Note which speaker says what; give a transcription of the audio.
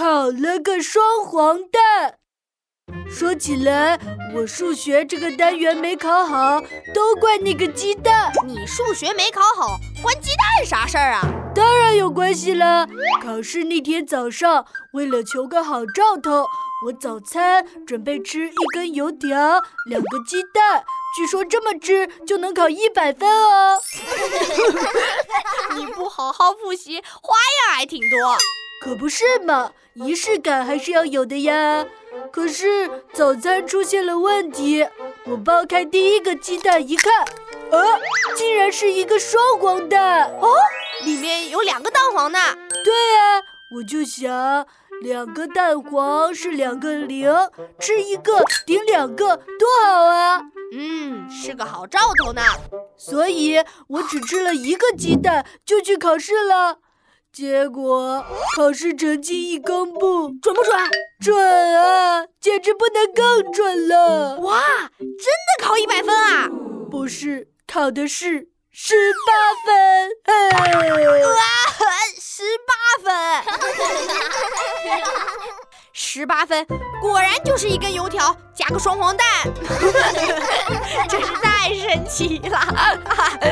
Speaker 1: 考了个双黄蛋。说起来，我数学这个单元没考好，都怪那个鸡蛋。
Speaker 2: 你数学没考好，关鸡蛋啥事儿啊？
Speaker 1: 当然有关系了。考试那天早上，为了求个好兆头，我早餐准备吃一根油条，两个鸡蛋。据说这么吃就能考一百分哦。
Speaker 2: 你不好好复习，花样还挺多。
Speaker 1: 可不是嘛，仪式感还是要有的呀。可是早餐出现了问题，我剥开第一个鸡蛋一看，啊，竟然是一个双黄蛋
Speaker 2: 哦，里面有两个蛋黄呢。
Speaker 1: 对啊，我就想，两个蛋黄是两个零，吃一个顶两个，多好啊！
Speaker 2: 嗯，是个好兆头呢。
Speaker 1: 所以我只吃了一个鸡蛋就去考试了。结果考试成绩一公布，
Speaker 2: 准不准？
Speaker 1: 准啊，简直不能更准了！
Speaker 2: 哇，真的考一百分啊？
Speaker 1: 不是，考的是十八分。
Speaker 2: 哇，十八分！十八分，果然就是一根油条加个双黄蛋，真是太神奇了！
Speaker 1: 哎。